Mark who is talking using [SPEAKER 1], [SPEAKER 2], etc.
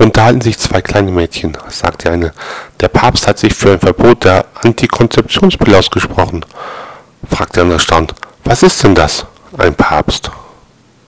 [SPEAKER 1] unterhalten sich zwei kleine Mädchen, sagt die eine. Der Papst hat sich für ein Verbot der Antikonzeptionspille ausgesprochen, fragt der andere erstaunt. Was ist denn das? Ein Papst,